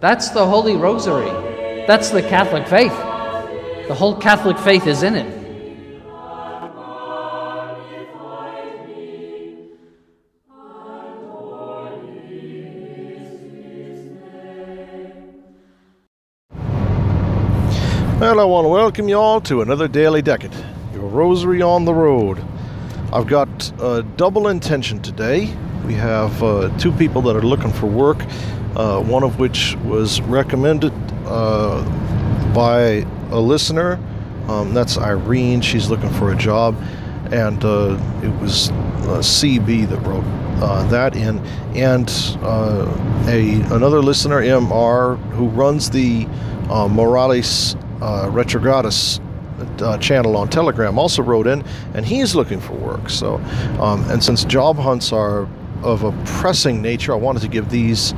That's the Holy Rosary. That's the Catholic faith. The whole Catholic faith is in it. Well, I want to welcome you all to another Daily Decade, your rosary on the road. I've got a double intention today. We have uh, two people that are looking for work, uh, one of which was recommended uh, by a listener. Um, that's Irene. She's looking for a job, and uh, it was uh, CB that wrote uh, that in, and uh, a another listener, MR, who runs the Morales Retrogradus uh, channel on Telegram, also wrote in, and he's looking for work. So, um, and since job hunts are of a pressing nature, I wanted to give these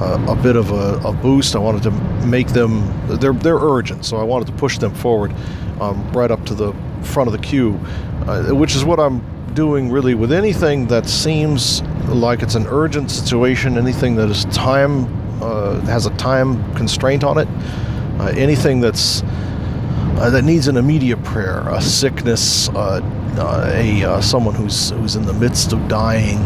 a bit of a, a, boost. I wanted to make them they're they're urgent, so I wanted to push them forward um, right up to the front of the queue, uh, which is what I'm doing really with anything that seems like it's an urgent situation, anything that is time uh, has a time constraint on it. Uh, anything that's uh, that needs an immediate prayer, a sickness, uh, a uh, someone who's who's in the midst of dying,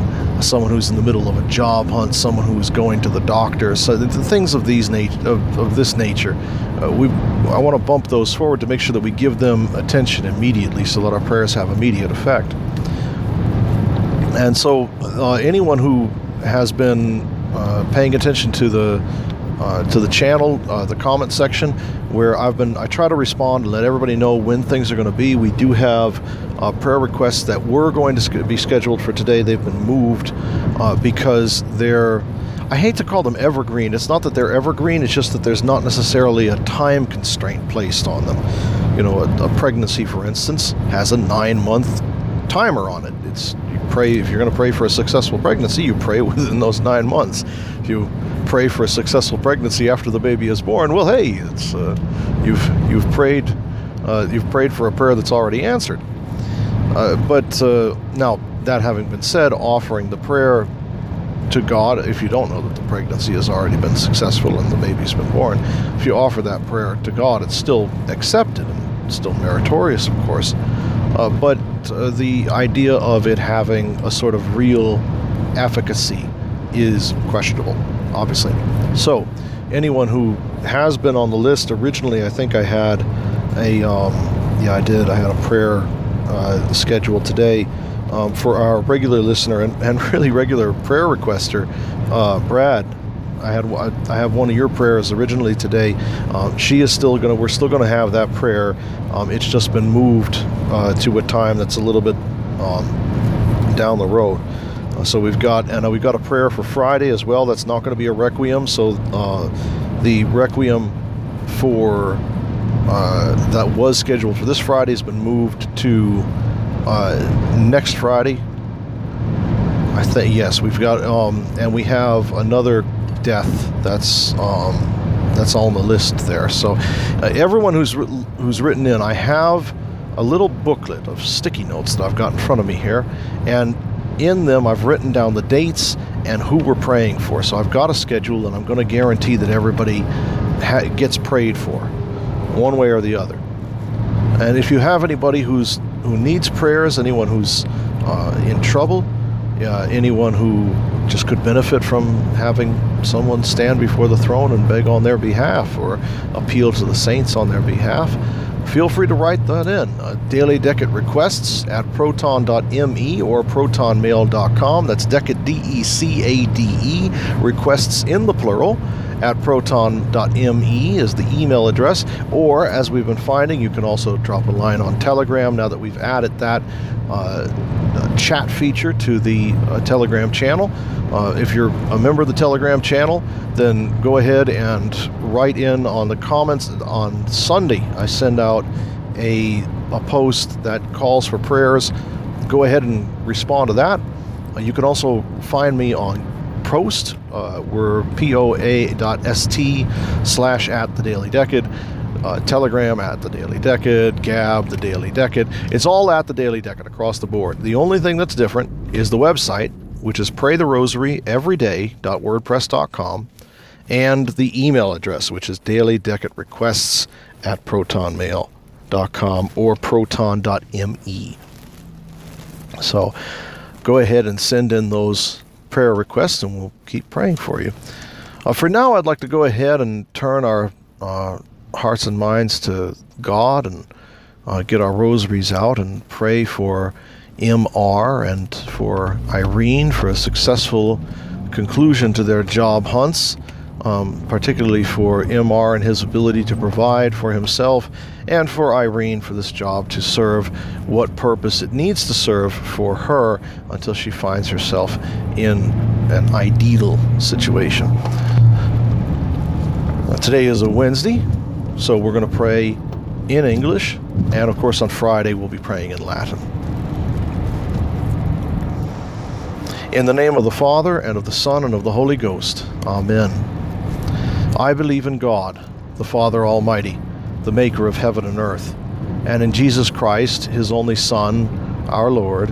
someone who's in the middle of a job hunt, someone who's going to the doctor. So the, the things of these nat- of, of this nature, uh, we I want to bump those forward to make sure that we give them attention immediately, so that our prayers have immediate effect. And so, anyone who has been paying attention to the uh, to the channel, uh, the comment section, where I've been. I try to respond and let everybody know when things are going to be. We do have uh, prayer requests that were going to be scheduled for today. They've been moved uh, because they're. I hate to call them evergreen. It's not that they're evergreen. It's just that there's not necessarily a time constraint placed on them. You know, a, a pregnancy, for instance, has a nine-month timer on it. It's pray if you're going to pray for a successful pregnancy, you pray within those nine months. If you pray for a successful pregnancy after the baby is born, well, hey, it's uh, you've you've prayed uh, you've prayed for a prayer that's already answered. Uh, but uh, now that having been said, offering the prayer to God, if you don't know that the pregnancy has already been successful and the baby's been born, if you offer that prayer to God, it's still accepted and still meritorious, of course. Uh, but uh, the idea of it having a sort of real efficacy is questionable, obviously. So, anyone who has been on the list originally, I think I had a, um, yeah, I did. I had a prayer uh, scheduled today um, for our regular listener and, and really regular prayer requester, uh, Brad. I had I have one of your prayers originally today. Um, she is still gonna. We're still gonna have that prayer. Um, it's just been moved uh, to a time that's a little bit um, down the road. Uh, so we've got and uh, we've got a prayer for Friday as well. That's not going to be a requiem. So uh, the requiem for uh, that was scheduled for this Friday has been moved to next Friday. I think yes, we've got um, and we have another death that's um, that's on the list there. So uh, everyone who's who's written in, I have a little booklet of sticky notes that I've got in front of me here, and in them I've written down the dates and who we're praying for. So I've got a schedule, and I'm going to guarantee that everybody ha- gets prayed for, one way or the other. And if you have anybody who's who needs prayers, anyone who's uh, in trouble, uh, anyone who just could benefit from having someone stand before the throne and beg on their behalf or appeal to the saints on their behalf, feel free to write that in. Uh, Daily Decade requests at proton.me or protonmail.com. That's Decade D E C A D E, requests in the plural at proton.me is the email address. Or, as we've been finding, you can also drop a line on Telegram now that we've added that uh, chat feature to the uh, Telegram channel. Uh, if you're a member of the Telegram channel, then go ahead and write in on the comments. On Sunday, I send out a, a post that calls for prayers. Go ahead and respond to that. Uh, you can also find me on Poast. Uh, we're poa.st slash at the Daily Decade. Uh, Telegram at the Daily Decade, Gab the Daily Decade. It's all at the Daily Decade across the board. The only thing that's different is the website, which is praytherosaryeveryday.wordpress.com, and the email address, which is requests at protonmail.com or proton.me. So go ahead and send in those prayer requests, and we'll keep praying for you. Uh, for now, I'd like to go ahead and turn our uh, hearts and minds to God and uh, get our rosaries out and pray for MR and for Irene for a successful conclusion to their job hunts um, particularly for MR and his ability to provide for himself, and for Irene for this job to serve what purpose it needs to serve for her until she finds herself in an ideal situation. Now, today is a Wednesday, so we're going to pray in English, and of course, on Friday, we'll be praying in Latin. In the name of the Father, and of the Son, and of the Holy Ghost. Amen. I believe in God, the Father Almighty, the maker of heaven and earth, and in Jesus Christ, his only Son, our Lord,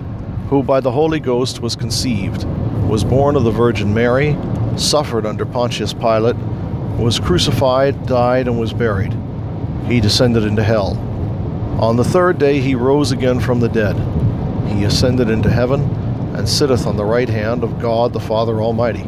who by the Holy Ghost was conceived, was born of the Virgin Mary, suffered under Pontius Pilate, was crucified, died, and was buried. He descended into hell. On the third day he rose again from the dead. He ascended into heaven, and sitteth on the right hand of God the Father Almighty.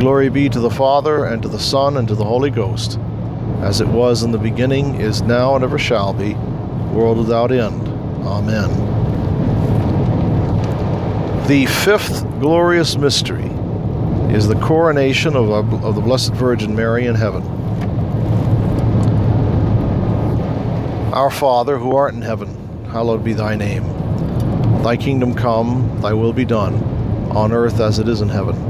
Glory be to the Father, and to the Son, and to the Holy Ghost, as it was in the beginning, is now, and ever shall be, world without end. Amen. The fifth glorious mystery is the coronation of, of the Blessed Virgin Mary in heaven. Our Father, who art in heaven, hallowed be thy name. Thy kingdom come, thy will be done, on earth as it is in heaven.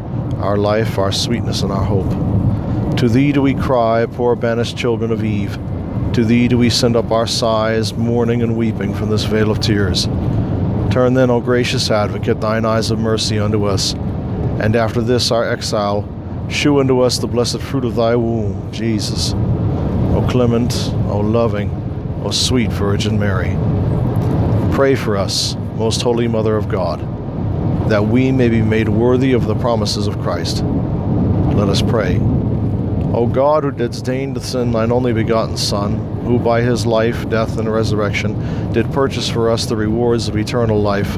our life, our sweetness, and our hope. To thee do we cry, poor banished children of Eve. To thee do we send up our sighs, mourning and weeping from this vale of tears. Turn then, O gracious Advocate, thine eyes of mercy unto us, and after this our exile, shew unto us the blessed fruit of thy womb, Jesus. O clement, O loving, O sweet Virgin Mary. Pray for us, most holy Mother of God, that we may be made worthy of the promises of Christ. Let us pray. O God, who didst deign to send thine only begotten Son, who by his life, death, and resurrection did purchase for us the rewards of eternal life,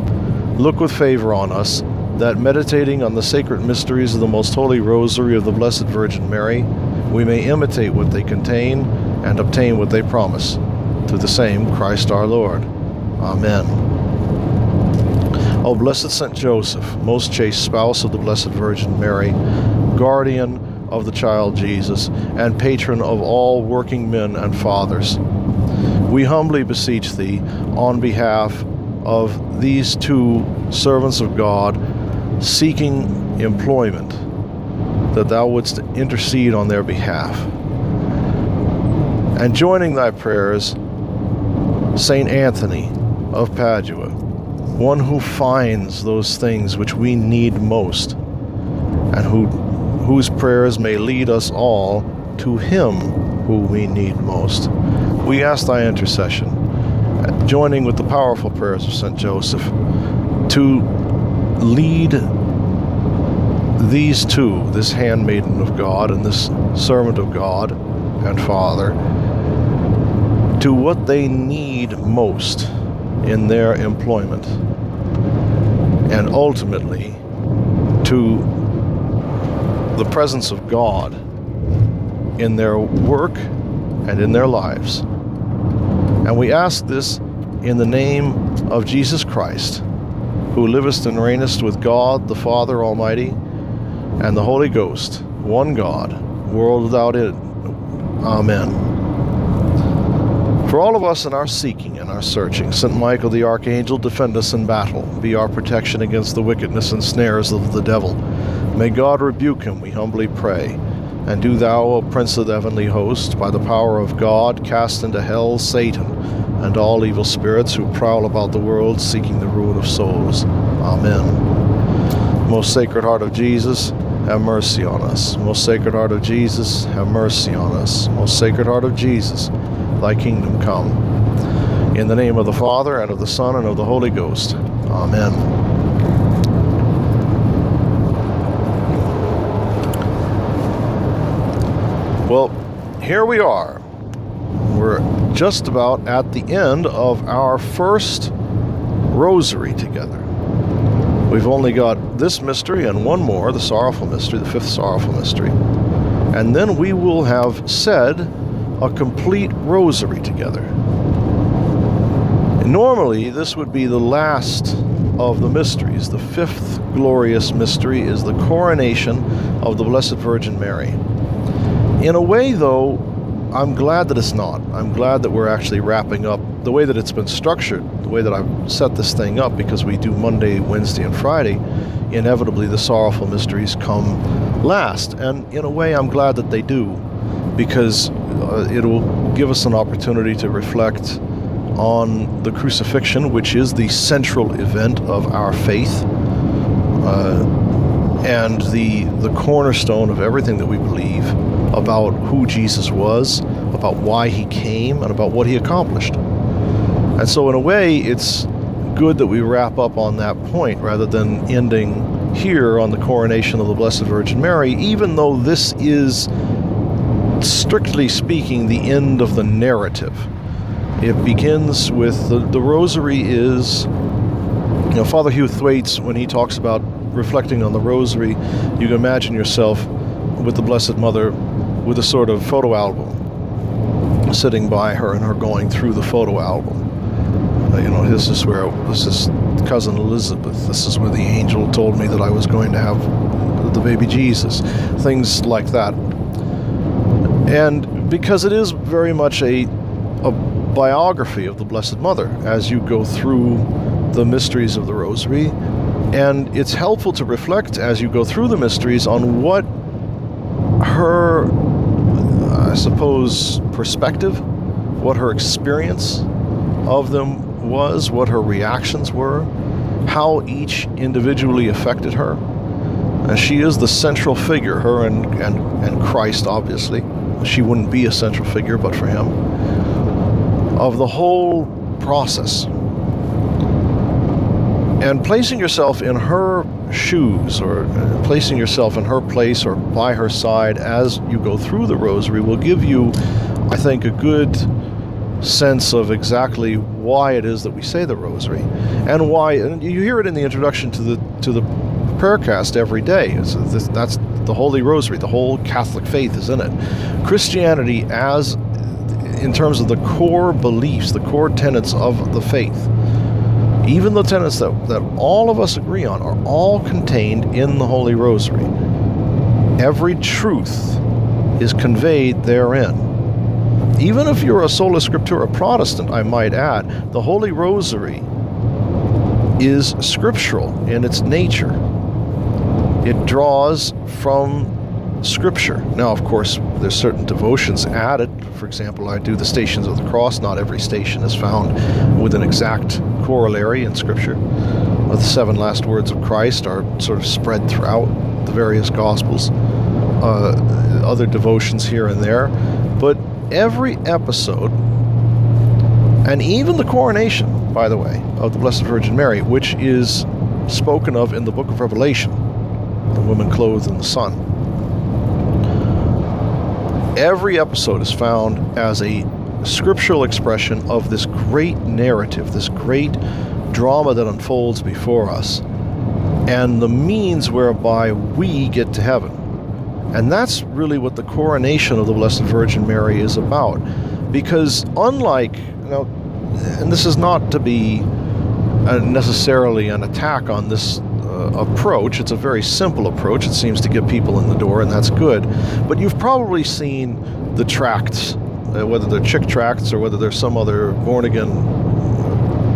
look with favor on us, that meditating on the sacred mysteries of the most holy rosary of the Blessed Virgin Mary, we may imitate what they contain and obtain what they promise. Through the same Christ our Lord. Amen. O blessed Saint Joseph, most chaste spouse of the Blessed Virgin Mary, guardian of the child Jesus, and patron of all working men and fathers, we humbly beseech thee on behalf of these two servants of God seeking employment that thou wouldst intercede on their behalf. And joining thy prayers, Saint Anthony of Padua, one who finds those things which we need most, and who, whose prayers may lead us all to him who we need most. We ask thy intercession, joining with the powerful prayers of Saint Joseph, to lead these two, this handmaiden of God and this servant of God and Father, to what they need most in their employment, and ultimately to the presence of God in their work and in their lives. And we ask this in the name of Jesus Christ, who livest and reignest with God the Father Almighty and the Holy Ghost, one God, world without end. Amen. For all of us in our seeking and our searching, St. Michael the Archangel, defend us in battle, be our protection against the wickedness and snares of the devil. May God rebuke him, we humbly pray. And do thou, O Prince of the heavenly host, by the power of God, cast into hell Satan and all evil spirits who prowl about the world seeking the ruin of souls. Amen. Most Sacred Heart of Jesus, have mercy on us. Most Sacred Heart of Jesus, have mercy on us. Most Sacred Heart of Jesus, thy kingdom come. In the name of the Father, and of the Son, and of the Holy Ghost. Amen. Well, here we are. We're just about at the end of our first rosary together. We've only got this mystery and one more, the sorrowful mystery, the fifth sorrowful mystery. And then we will have said a complete rosary together. Normally, this would be the last of the mysteries. The fifth glorious mystery is the coronation of the Blessed Virgin Mary. In a way, though, I'm glad that it's not. I'm glad that we're actually wrapping up the way that it's been structured, the way that I've set this thing up, because we do Monday, Wednesday, and Friday. Inevitably, the sorrowful mysteries come last. And in a way, I'm glad that they do, because uh, it'll give us an opportunity to reflect on the crucifixion, which is the central event of our faith. Uh, and the the cornerstone of everything that we believe about who Jesus was, about why he came, and about what he accomplished. And so, in a way, it's good that we wrap up on that point rather than ending here on the coronation of the Blessed Virgin Mary, even though this is, strictly speaking, the end of the narrative. It begins with the, the rosary is, you know, Father Hugh Thwaites, when he talks about reflecting on the rosary, you can imagine yourself with the Blessed Mother with a sort of photo album sitting by her and her going through the photo album. Uh, you know, this is where this is cousin Elizabeth. This is where the angel told me that I was going to have the baby Jesus. Things like that. And because it is very much a a biography of the Blessed Mother as you go through the mysteries of the Rosary, and it's helpful to reflect as you go through the mysteries on what her, I suppose, perspective, what her experience of them was, what her reactions were, how each individually affected her. And she is the central figure, her and, and, and Christ, obviously. She wouldn't be a central figure but for him. Of the whole process. And placing yourself in her shoes or placing yourself in her place or by her side as you go through the rosary will give you, I think, a good sense of exactly why it is that we say the rosary and why and you hear it in the introduction to the to the prayer cast every day it's, that's the holy rosary the whole catholic faith is in it. Christianity as in terms of the core beliefs the core tenets of the faith even the tenets that, that all of us agree on are all contained in the holy rosary. Every truth is conveyed therein. Even if you're a sola scriptura Protestant, I might add, the Holy Rosary is scriptural in its nature. It draws from Scripture. Now, of course, there's certain devotions added. For example, I do the Stations of the Cross. Not every station is found with an exact corollary in Scripture. The seven last words of Christ are sort of spread throughout the various Gospels. Uh, other devotions here and there, but every episode, and even the coronation, by the way, of the Blessed Virgin Mary, which is spoken of in the book of Revelation, the woman clothed in the sun. Every episode is found as a scriptural expression of this great narrative, this great drama that unfolds before us, and the means whereby we get to heaven. And that's really what the coronation of the Blessed Virgin Mary is about. Because unlike, you know, and this is not to be uh, necessarily an attack on this uh, approach, it's a very simple approach. It seems to get people in the door, and that's good. But you've probably seen the tracts, uh, whether they're Chick tracts or whether there's some other born again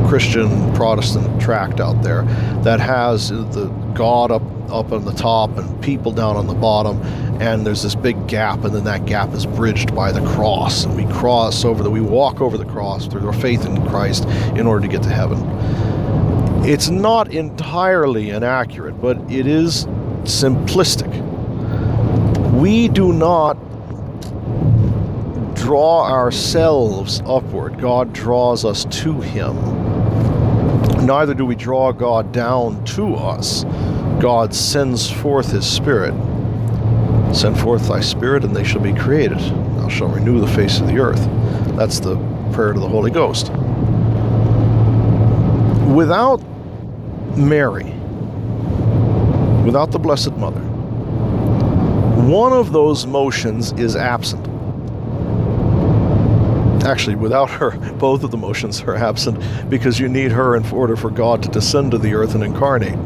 Christian Protestant tract out there that has the God up up on the top and people down on the bottom and there's this big gap and then that gap is bridged by the cross and we cross over the we walk over the cross through our faith in Christ in order to get to heaven it's not entirely inaccurate but it is simplistic We do not draw ourselves upward, God draws us to Him. Neither do we draw God down to us. God sends forth His Spirit. Send forth thy Spirit, and they shall be created. Thou shalt renew the face of the earth. That's the prayer to the Holy Ghost. Without Mary, without the Blessed Mother, one of those motions is absent. Actually, without her, both of the motions are absent because you need her in order for God to descend to the earth and incarnate.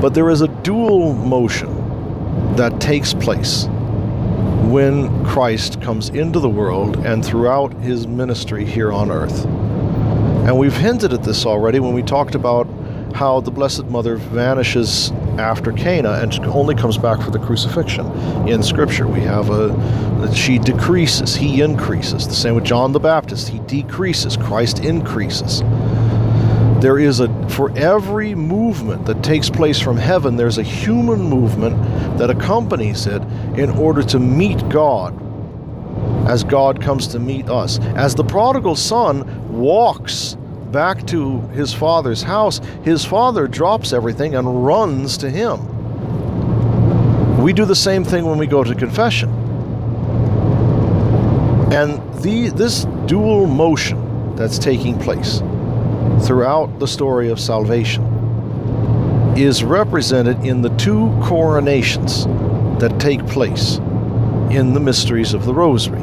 But there is a dual motion that takes place when Christ comes into the world and throughout his ministry here on earth. And we've hinted at this already when we talked about how the Blessed Mother vanishes after Cana and only comes back for the crucifixion. In Scripture, we have a she decreases, he increases. The same with John the Baptist, he decreases, Christ increases. There is a for every movement that takes place from heaven, there's a human movement that accompanies it in order to meet God as God comes to meet us. As the prodigal son walks back to his father's house, his father drops everything and runs to him. We do the same thing when we go to confession. And the, this dual motion that's taking place throughout the story of salvation is represented in the two coronations that take place in the mysteries of the Rosary.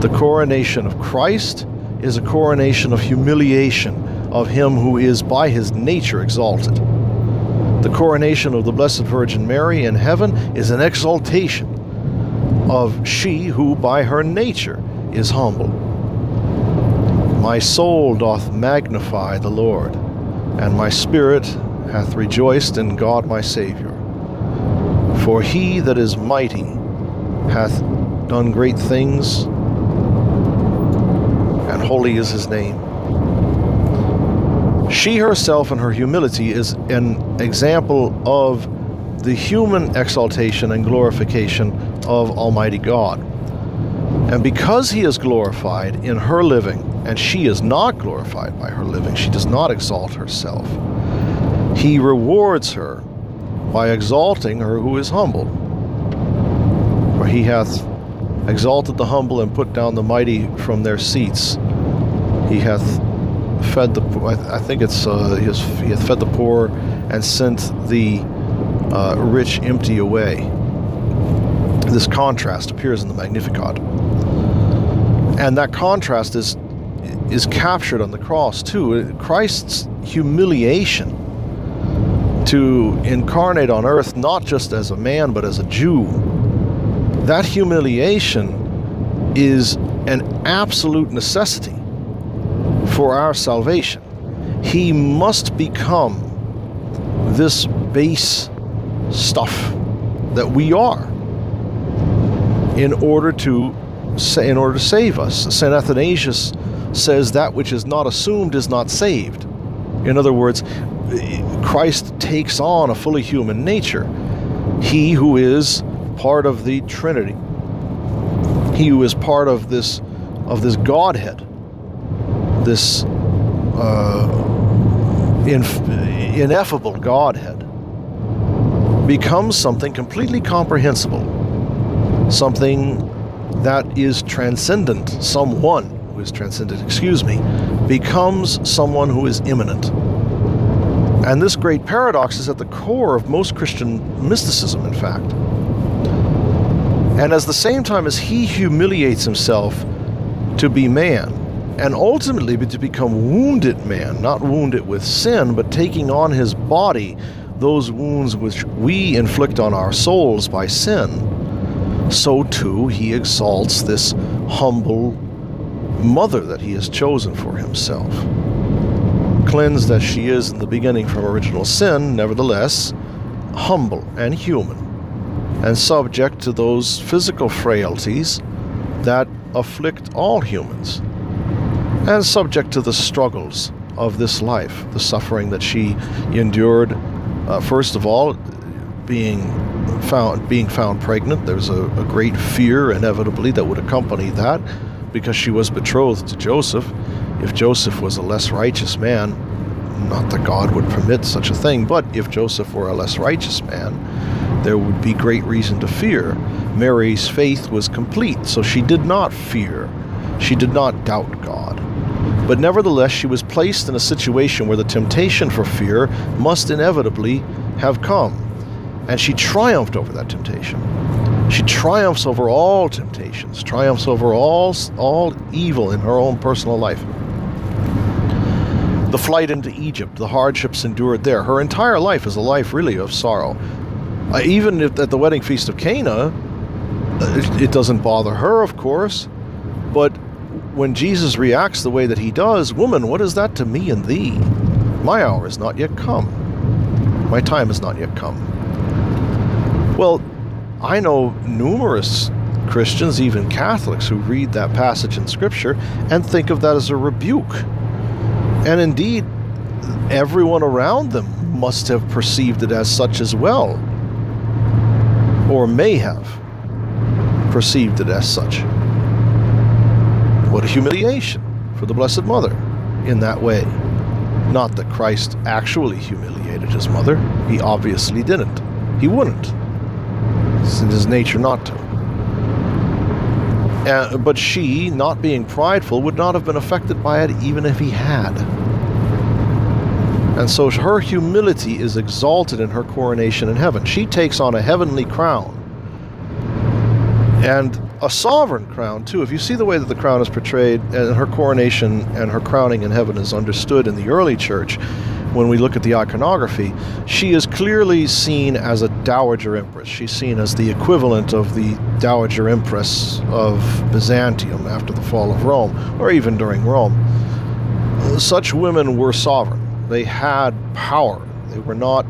The coronation of Christ is a coronation of humiliation of him who is by his nature exalted. The coronation of the Blessed Virgin Mary in heaven is an exaltation of she who by her nature is humble. My soul doth magnify the Lord, and my spirit hath rejoiced in God my Saviour. For he that is mighty hath done great things holy is his name. She herself and her humility is an example of the human exaltation and glorification of Almighty God. And because he is glorified in her living, and she is not glorified by her living, she does not exalt herself, he rewards her by exalting her who is humble. For he hath exalted the humble and put down the mighty from their seats. He hath fed the I think it's uh, he, has, he hath fed the poor and sent the uh, rich empty away. This contrast appears in the Magnificat, and that contrast is is captured on the cross too. Christ's humiliation to incarnate on earth not just as a man but as a Jew that humiliation is an absolute necessity for our salvation. He must become this base stuff that we are in order to in order to save us. St. Athanasius says that which is not assumed is not saved. In other words, Christ takes on a fully human nature. He who is part of the Trinity. He who is part of this of this Godhead, this uh, inf- ineffable Godhead, becomes something completely comprehensible, something that is transcendent, someone who is transcendent, excuse me, becomes someone who is immanent. And this great paradox is at the core of most Christian mysticism, in fact. And at the same time as he humiliates himself to be man, and ultimately to become wounded man, not wounded with sin, but taking on his body those wounds which we inflict on our souls by sin, so too he exalts this humble mother that he has chosen for himself. Cleansed as she is in the beginning from original sin, nevertheless, humble and human and subject to those physical frailties that afflict all humans, and subject to the struggles of this life, the suffering that she endured, uh, first of all, being found being found pregnant. There's a, a great fear inevitably that would accompany that because she was betrothed to Joseph. If Joseph was a less righteous man, not that God would permit such a thing, but if Joseph were a less righteous man, there would be great reason to fear. Mary's faith was complete, so she did not fear. She did not doubt God. But nevertheless, she was placed in a situation where the temptation for fear must inevitably have come. And she triumphed over that temptation. She triumphs over all temptations, triumphs over all, all evil in her own personal life. The flight into Egypt, the hardships endured there. Her entire life is a life really of sorrow. Uh, even at the wedding feast of Cana, uh, it, it doesn't bother her, of course, but when Jesus reacts the way that he does, Woman, what is that to me and thee? My hour is not yet come. My time is not yet come. Well, I know numerous Christians, even Catholics, who read that passage in Scripture and think of that as a rebuke. And indeed, everyone around them must have perceived it as such as well, or may have perceived it as such. What a humiliation for the Blessed Mother in that way. Not that Christ actually humiliated his mother, he obviously didn't. He wouldn't. It's in his nature not to. Uh, but she, not being prideful, would not have been affected by it even if he had. And so her humility is exalted in her coronation in heaven. She takes on a heavenly crown. And a sovereign crown, too. If you see the way that the crown is portrayed, and her coronation and her crowning in heaven is understood in the early church, when we look at the iconography, she is clearly seen as a dowager empress. She's seen as the equivalent of the dowager empress of Byzantium after the fall of Rome, or even during Rome. Such women were sovereign. They had power. They were not.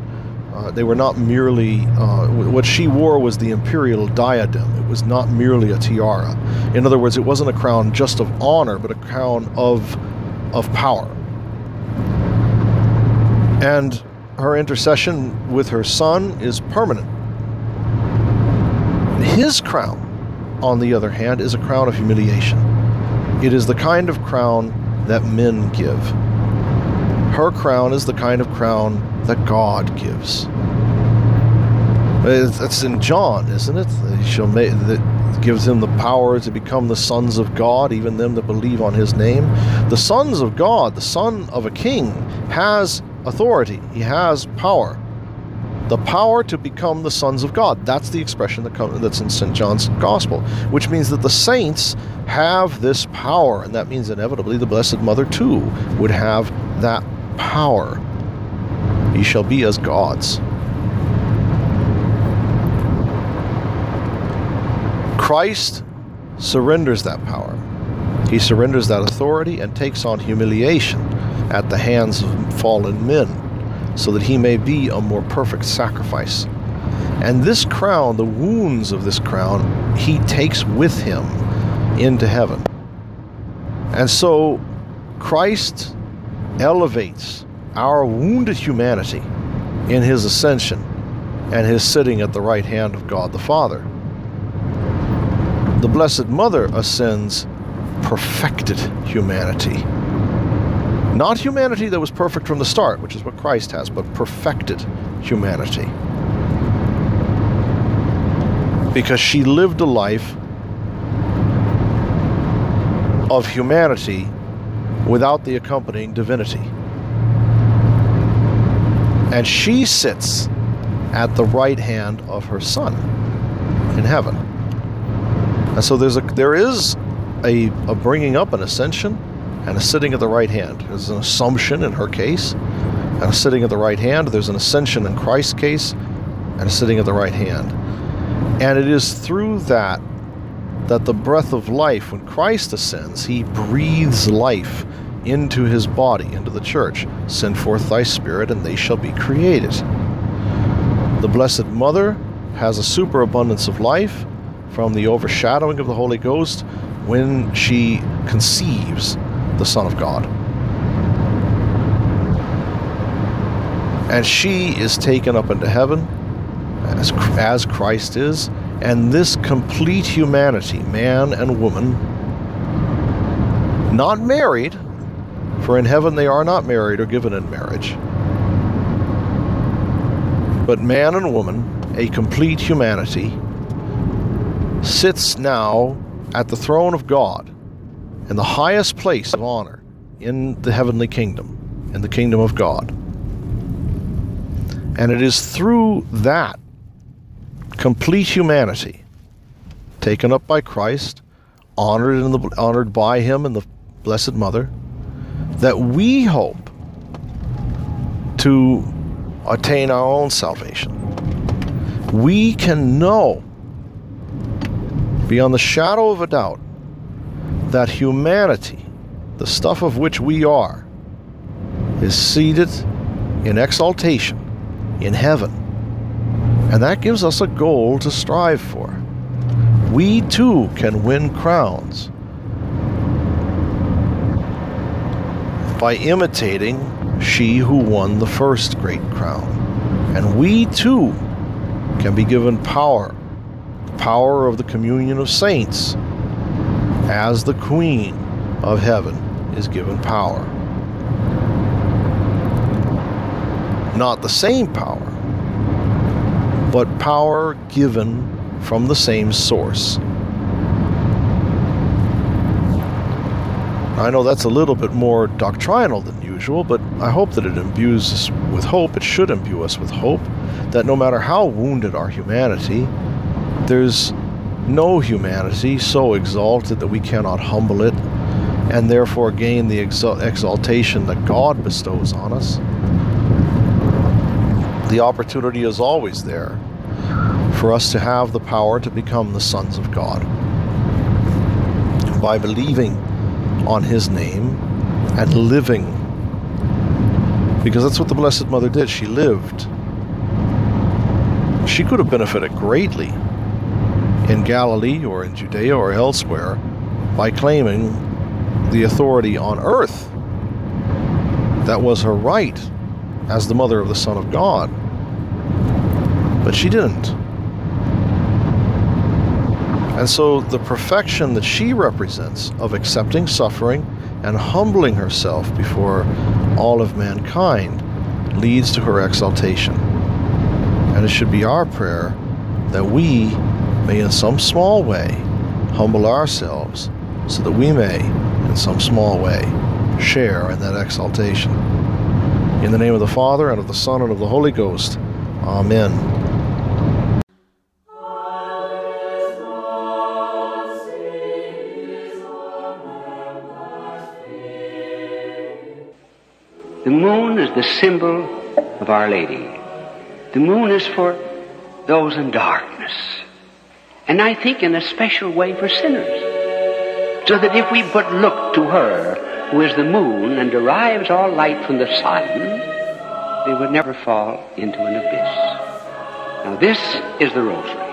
Uh, they were not merely. Uh, what she wore was the imperial diadem. It was not merely a tiara. In other words, it wasn't a crown just of honor, but a crown of of power. And her intercession with her son is permanent. His crown, on the other hand, is a crown of humiliation. It is the kind of crown that men give. Her crown is the kind of crown that God gives. That's in John, isn't it? Make that gives him the power to become the sons of God, even them that believe on his name. The sons of God, the son of a king, has authority, he has power. The power to become the sons of God. That's the expression that that's in St. John's Gospel, which means that the saints have this power, and that means inevitably the Blessed Mother too would have that power. Ye shall be as gods. Christ surrenders that power. He surrenders that authority and takes on humiliation at the hands of fallen men, so that he may be a more perfect sacrifice. And this crown, the wounds of this crown, he takes with him into heaven. And so Christ elevates our wounded humanity in his ascension and his sitting at the right hand of God the Father. The Blessed Mother ascends perfected humanity not humanity that was perfect from the start, which is what Christ has, but perfected humanity. Because she lived a life of humanity without the accompanying divinity. And she sits at the right hand of her Son in heaven. And so there's a there is a, a bringing up an ascension and a sitting at the right hand. There's an assumption in her case, and a sitting at the right hand. There's an ascension in Christ's case, and a sitting at the right hand. And it is through that that the breath of life, when Christ ascends, he breathes life into his body, into the church. Send forth thy spirit, and they shall be created. The Blessed Mother has a superabundance of life from the overshadowing of the Holy Ghost when she conceives the Son of God. And she is taken up into heaven, as, as Christ is, and this complete humanity, man and woman, not married, for in heaven they are not married or given in marriage, but man and woman, a complete humanity, sits now at the throne of God in the highest place of honor in the heavenly kingdom, in the kingdom of God. And it is through that complete humanity taken up by Christ, honored in the honored by him and the Blessed Mother, that we hope to attain our own salvation. We can know beyond the shadow of a doubt that humanity, the stuff of which we are, is seated in exaltation in heaven. And that gives us a goal to strive for. We too can win crowns by imitating she who won the first great crown. And we too can be given power, power of the communion of saints, as the Queen of heaven is given power. Not the same power, but power given from the same source. I know that's a little bit more doctrinal than usual, but I hope that it imbues us with hope. It should imbue us with hope that no matter how wounded our humanity, there's no humanity so exalted that we cannot humble it and therefore gain the exaltation that God bestows on us. The opportunity is always there for us to have the power to become the sons of God by believing on his name and living. Because that's what the Blessed Mother did. She lived. She could have benefited greatly in Galilee or in Judea or elsewhere by claiming the authority on earth. That was her right as the mother of the Son of God. But she didn't. And so the perfection that she represents of accepting suffering and humbling herself before all of mankind leads to her exaltation. And it should be our prayer that we may, in some small way, humble ourselves so that we may, in some small way, share in that exaltation. In the name of the Father, and of the Son, and of the Holy Ghost. Amen. The moon is the symbol of Our Lady. The moon is for those in darkness. And I think in a special way for sinners. So that if we but look to her, who is the moon and derives all light from the sun, they would never fall into an abyss. Now this is the rosary.